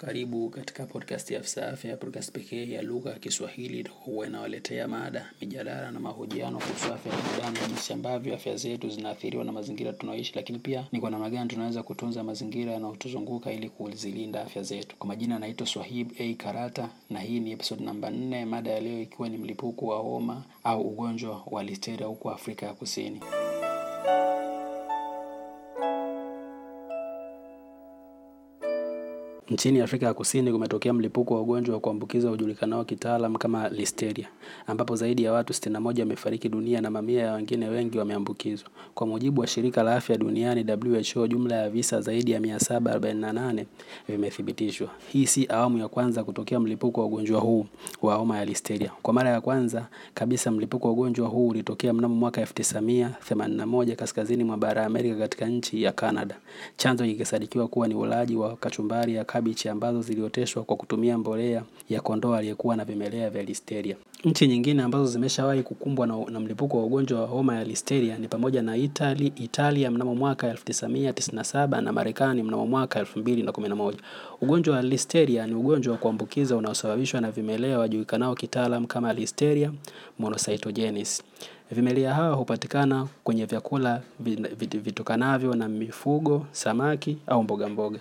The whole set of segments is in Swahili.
Karibu katika podcast ya Afisa Afya, podcast pekee ya lugha ya Kiswahili huwa inawaletea mada, mijadala na mahojiano kuhusu afya ya jinsi ambavyo afya zetu zinaathiriwa na mazingira tunaoishi, lakini pia ni kwa namna gani tunaweza kutunza mazingira yanayotuzunguka ili kuzilinda afya zetu. Kwa majina naitwa Swahib A Karata na hii ni episode namba nne, mada ya leo ikiwa ni mlipuko wa homa au ugonjwa wa listeria huko Afrika ya Kusini. Nchini Afrika ya Kusini kumetokea mlipuko wa ugonjwa wa kuambukiza ujulikanao kitaalam kama listeria, ambapo zaidi ya watu 61 wamefariki dunia na mamia ya wengine wengi wameambukizwa. Kwa mujibu wa shirika la afya duniani WHO, jumla ya visa zaidi ya 748 vimethibitishwa. Hii si awamu ya kwanza kutokea mlipuko wa ugonjwa huu wa homa ya listeria. Kwa mara ya kwanza kabisa mlipuko wa ugonjwa huu ulitokea mnamo mwaka 1981 kaskazini mwa bara Amerika katika nchi ya Canada. Chanzo kikisadikiwa kuwa ni ulaji wa kachumbari ya kabichi ambazo zilioteshwa kwa kutumia mbolea ya kondoo aliyekuwa na vimelea vya listeria. Nchi nyingine ambazo zimeshawahi kukumbwa na, na mlipuko wa ugonjwa wa homa ya listeria ni pamoja na Itali, Italia mnamo mwaka 1997 na Marekani mnamo mwaka 2011. Ugonjwa wa listeria ni ugonjwa wa kuambukiza unaosababishwa na vimelea wajulikanao kitaalam kama Listeria monocytogenes. Vimelea hawa hupatikana kwenye vyakula vitokanavyo na mifugo, samaki au mboga mboga.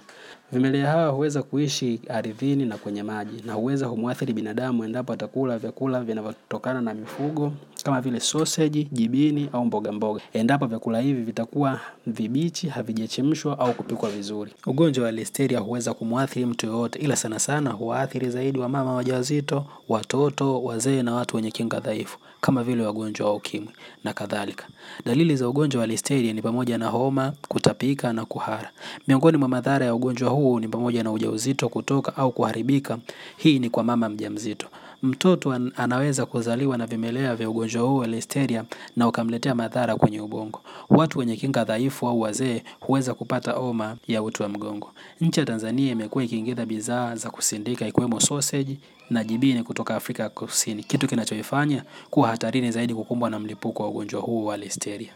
Vimelea hawa huweza kuishi ardhini na kwenye maji na huweza humwathiri binadamu endapo atakula vyakula vinavyotokana na mifugo kama vile sausage, jibini au mboga mboga. Endapo vyakula hivi vitakuwa vibichi, havijachemshwa au kupikwa vizuri. Ugonjwa wa listeria huweza kumwathiri mtu yoyote ila sana sana huwaathiri zaidi wamama wajawazito, watoto, wazee na watu wenye kinga dhaifu kama vile wagonjwa wa ukimwi na kadhalika. Dalili za ugonjwa wa listeria ni pamoja na homa, kutapika na kuhara. Miongoni mwa madhara ya ugonjwa huu ni pamoja na ujauzito kutoka au kuharibika. Hii ni kwa mama mjamzito. Mtoto anaweza kuzaliwa na vimelea vya ugonjwa huu wa listeria na ukamletea madhara kwenye ubongo. Watu wenye kinga dhaifu au wazee huweza kupata homa ya uti wa mgongo. Nchi ya Tanzania imekuwa ikiingiza bidhaa za kusindika ikiwemo sausage na jibini kutoka Afrika ya Kusini. Kitu kinachoifanya kuwa hatarini zaidi kukumbwa na mlipuko wa ugonjwa huu wa listeria.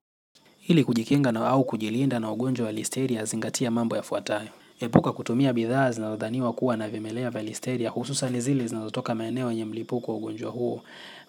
Ili kujikinga na au kujilinda na ugonjwa wa listeria zingatia mambo yafuatayo. Epuka kutumia bidhaa zinazodhaniwa kuwa na vimelea vya listeria hususan zile zinazotoka maeneo yenye mlipuko wa ugonjwa huo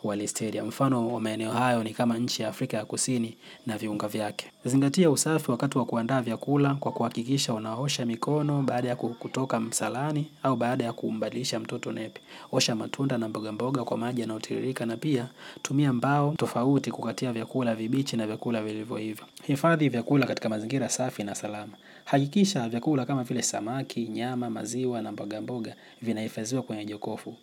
wa listeria. Mfano wa maeneo hayo ni kama nchi ya Afrika ya Kusini na viunga vyake. Zingatia usafi wakati wa kuandaa vyakula kwa kuhakikisha unaosha mikono baada ya kutoka msalani au baada ya kumbadilisha mtoto nepi. Osha matunda na mboga mboga kwa maji yanayotiririka na pia tumia mbao tofauti kukatia vyakula vibichi na vyakula vilivyoiva. Hifadhi vyakula katika mazingira safi na salama. Hakikisha vyakula kama vile samaki, nyama, maziwa na mboga mboga vinahifadhiwa kwenye jokofu.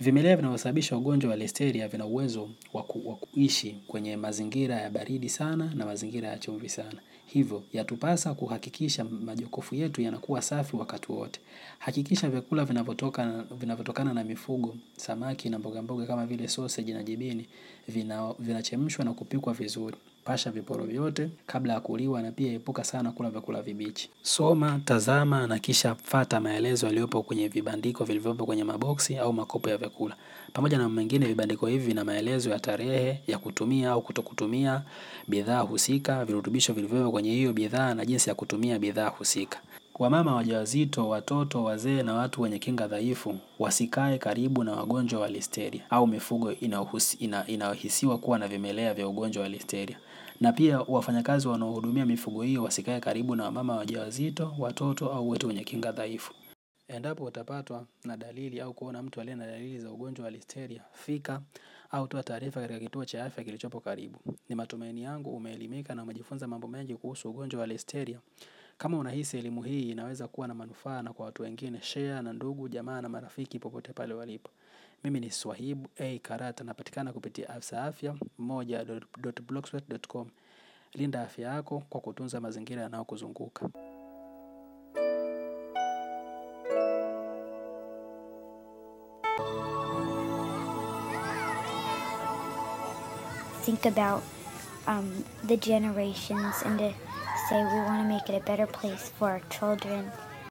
Vimelea vinavyosababisha ugonjwa wa listeria vina uwezo wa kuishi kwenye mazingira ya baridi sana na mazingira ya chumvi sana. Hivyo yatupasa kuhakikisha majokofu yetu yanakuwa safi wakati wote. Hakikisha vyakula vinavyotokana na mifugo, samaki na mboga mboga kama vile sausage na jibini vinachemshwa na kupikwa vizuri. Pasha viporo vyote kabla ya kuliwa na pia epuka sana kula vyakula vibichi. Soma, tazama na kisha fata maelezo yaliyopo kwenye vibandiko vilivyopo kwenye maboksi au makopo ya vyakula. Pamoja na mengine vibandiko hivi vina maelezo ya tarehe ya kutumia au kutokutumia bidhaa husika, virutubisho vilivyopo kwenye hiyo bidhaa na jinsi ya kutumia bidhaa husika. Wamama wajawazito, watoto, wazee na watu wenye kinga dhaifu wasikae karibu na wagonjwa wa listeria au mifugo inayohisiwa kuwa na vimelea vya ugonjwa wa listeria. Na pia wafanyakazi wanaohudumia mifugo hiyo wasikae karibu na wamama wajawazito, watoto au watu wenye kinga dhaifu. Endapo utapatwa na dalili au kuona mtu aliye na dalili za ugonjwa wa listeria, fika au toa taarifa katika kituo cha afya kilichopo karibu. Ni matumaini yangu umeelimika na umejifunza mambo mengi kuhusu ugonjwa wa listeria. Kama unahisi elimu hii inaweza kuwa na manufaa na kwa watu wengine, share na ndugu, jamaa na marafiki popote pale walipo. Mimi ni Swahibu A Karata napatikana kupitia Afsa Afya moja.blogspot.com. Linda afya yako kwa kutunza mazingira yanayokuzunguka. Think about um, the generations and to say we want to make it a better place for our children